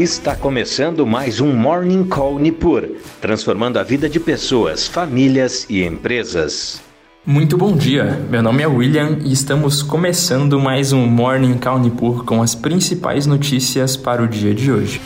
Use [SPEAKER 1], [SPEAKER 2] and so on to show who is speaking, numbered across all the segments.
[SPEAKER 1] Está começando mais um Morning Call Nipur, transformando a vida de pessoas, famílias e empresas.
[SPEAKER 2] Muito bom dia, meu nome é William e estamos começando mais um Morning Call Nipur com as principais notícias para o dia de hoje.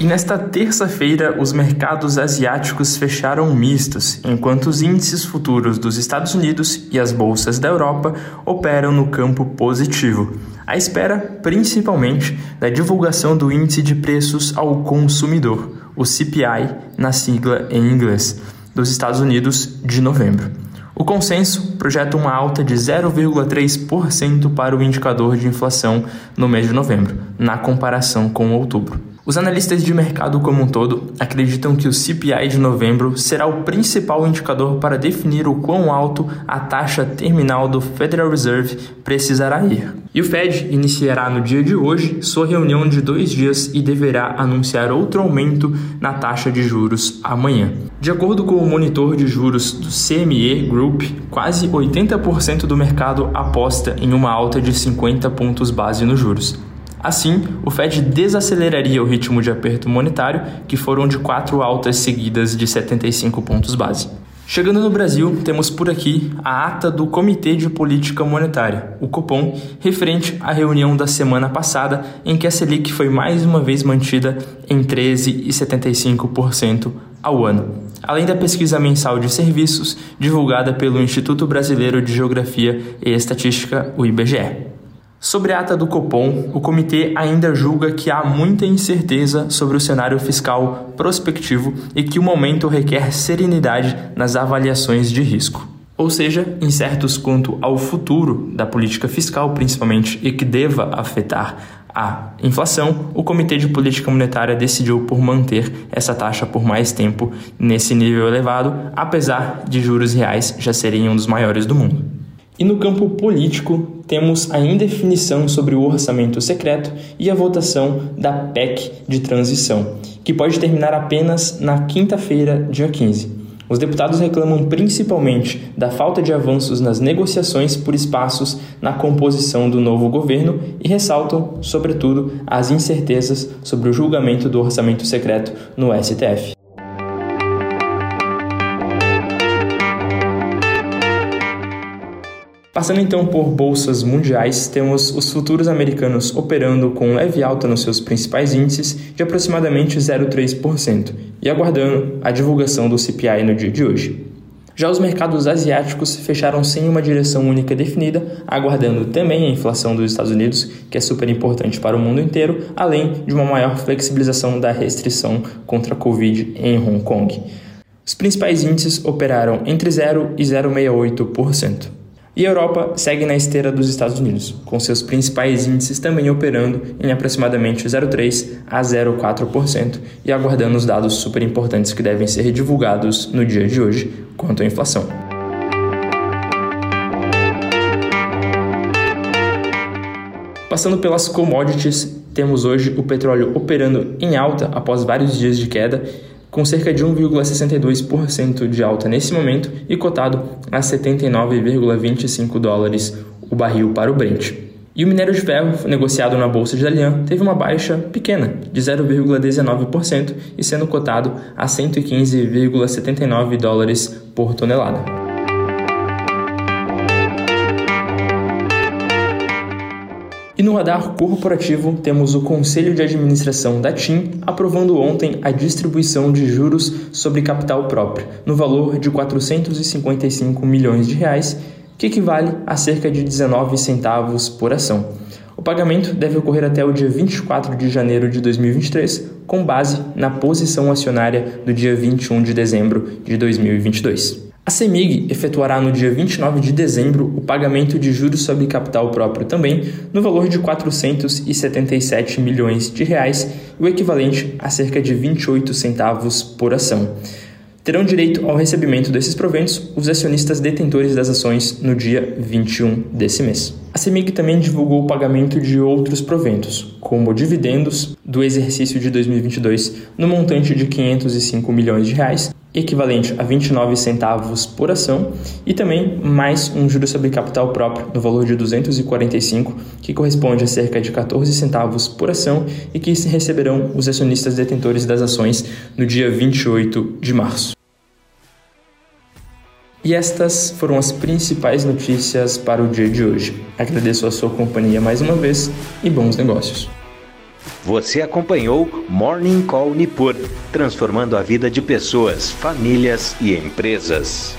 [SPEAKER 2] E nesta terça-feira, os mercados asiáticos fecharam mistos, enquanto os índices futuros dos Estados Unidos e as bolsas da Europa operam no campo positivo, à espera principalmente da divulgação do índice de preços ao consumidor, o CPI, na sigla em inglês, dos Estados Unidos de novembro. O consenso projeta uma alta de 0,3% para o indicador de inflação no mês de novembro, na comparação com outubro. Os analistas de mercado como um todo acreditam que o CPI de novembro será o principal indicador para definir o quão alto a taxa terminal do Federal Reserve precisará ir. E o Fed iniciará no dia de hoje sua reunião de dois dias e deverá anunciar outro aumento na taxa de juros amanhã. De acordo com o monitor de juros do CME Group, quase 80% do mercado aposta em uma alta de 50 pontos base nos juros. Assim, o Fed desaceleraria o ritmo de aperto monetário, que foram de quatro altas seguidas de 75 pontos base. Chegando no Brasil, temos por aqui a ata do Comitê de Política Monetária, o Copom, referente à reunião da semana passada, em que a Selic foi mais uma vez mantida em 13,75% ao ano, além da pesquisa mensal de serviços divulgada pelo Instituto Brasileiro de Geografia e Estatística, o IBGE. Sobre a ata do Copom, o comitê ainda julga que há muita incerteza sobre o cenário fiscal prospectivo e que o momento requer serenidade nas avaliações de risco. Ou seja, incertos quanto ao futuro da política fiscal, principalmente, e que deva afetar a inflação, o Comitê de Política Monetária decidiu por manter essa taxa por mais tempo nesse nível elevado, apesar de juros reais já serem um dos maiores do mundo. E no campo político, temos a indefinição sobre o orçamento secreto e a votação da PEC de transição, que pode terminar apenas na quinta-feira, dia 15. Os deputados reclamam principalmente da falta de avanços nas negociações por espaços na composição do novo governo e ressaltam, sobretudo, as incertezas sobre o julgamento do orçamento secreto no STF. Passando então por bolsas mundiais, temos os futuros americanos operando com leve alta nos seus principais índices de aproximadamente 0,3% e aguardando a divulgação do CPI no dia de hoje. Já os mercados asiáticos fecharam sem uma direção única definida, aguardando também a inflação dos Estados Unidos, que é super importante para o mundo inteiro, além de uma maior flexibilização da restrição contra a Covid em Hong Kong. Os principais índices operaram entre 0 e 0,68%. E a Europa segue na esteira dos Estados Unidos, com seus principais índices também operando em aproximadamente 0,3% a 0,4% e aguardando os dados super importantes que devem ser divulgados no dia de hoje quanto à inflação. Passando pelas commodities, temos hoje o petróleo operando em alta após vários dias de queda com cerca de 1,62% de alta nesse momento e cotado a 79,25 dólares o barril para o Brent. E o minério de ferro negociado na bolsa de Dalian teve uma baixa pequena, de 0,19%, e sendo cotado a 115,79 dólares por tonelada. No radar corporativo, temos o Conselho de Administração da TIM aprovando ontem a distribuição de juros sobre capital próprio, no valor de 455 milhões de reais, que equivale a cerca de 19 centavos por ação. O pagamento deve ocorrer até o dia 24 de janeiro de 2023, com base na posição acionária do dia 21 de dezembro de 2022. A CEMIG efetuará no dia 29 de dezembro o pagamento de juros sobre capital próprio também, no valor de 477 milhões de reais, o equivalente a cerca de 28 centavos por ação. Terão direito ao recebimento desses proventos os acionistas detentores das ações no dia 21 desse mês. A CEMIG também divulgou o pagamento de outros proventos, como dividendos do exercício de 2022 no montante de 505 milhões de reais, equivalente a 29 centavos por ação, e também mais um juro sobre capital próprio no valor de 245, que corresponde a cerca de 14 centavos por ação e que receberão os acionistas detentores das ações no dia 28 de março. E estas foram as principais notícias para o dia de hoje. Agradeço a sua companhia mais uma vez e bons negócios.
[SPEAKER 1] Você acompanhou Morning Call Nipur, transformando a vida de pessoas, famílias e empresas.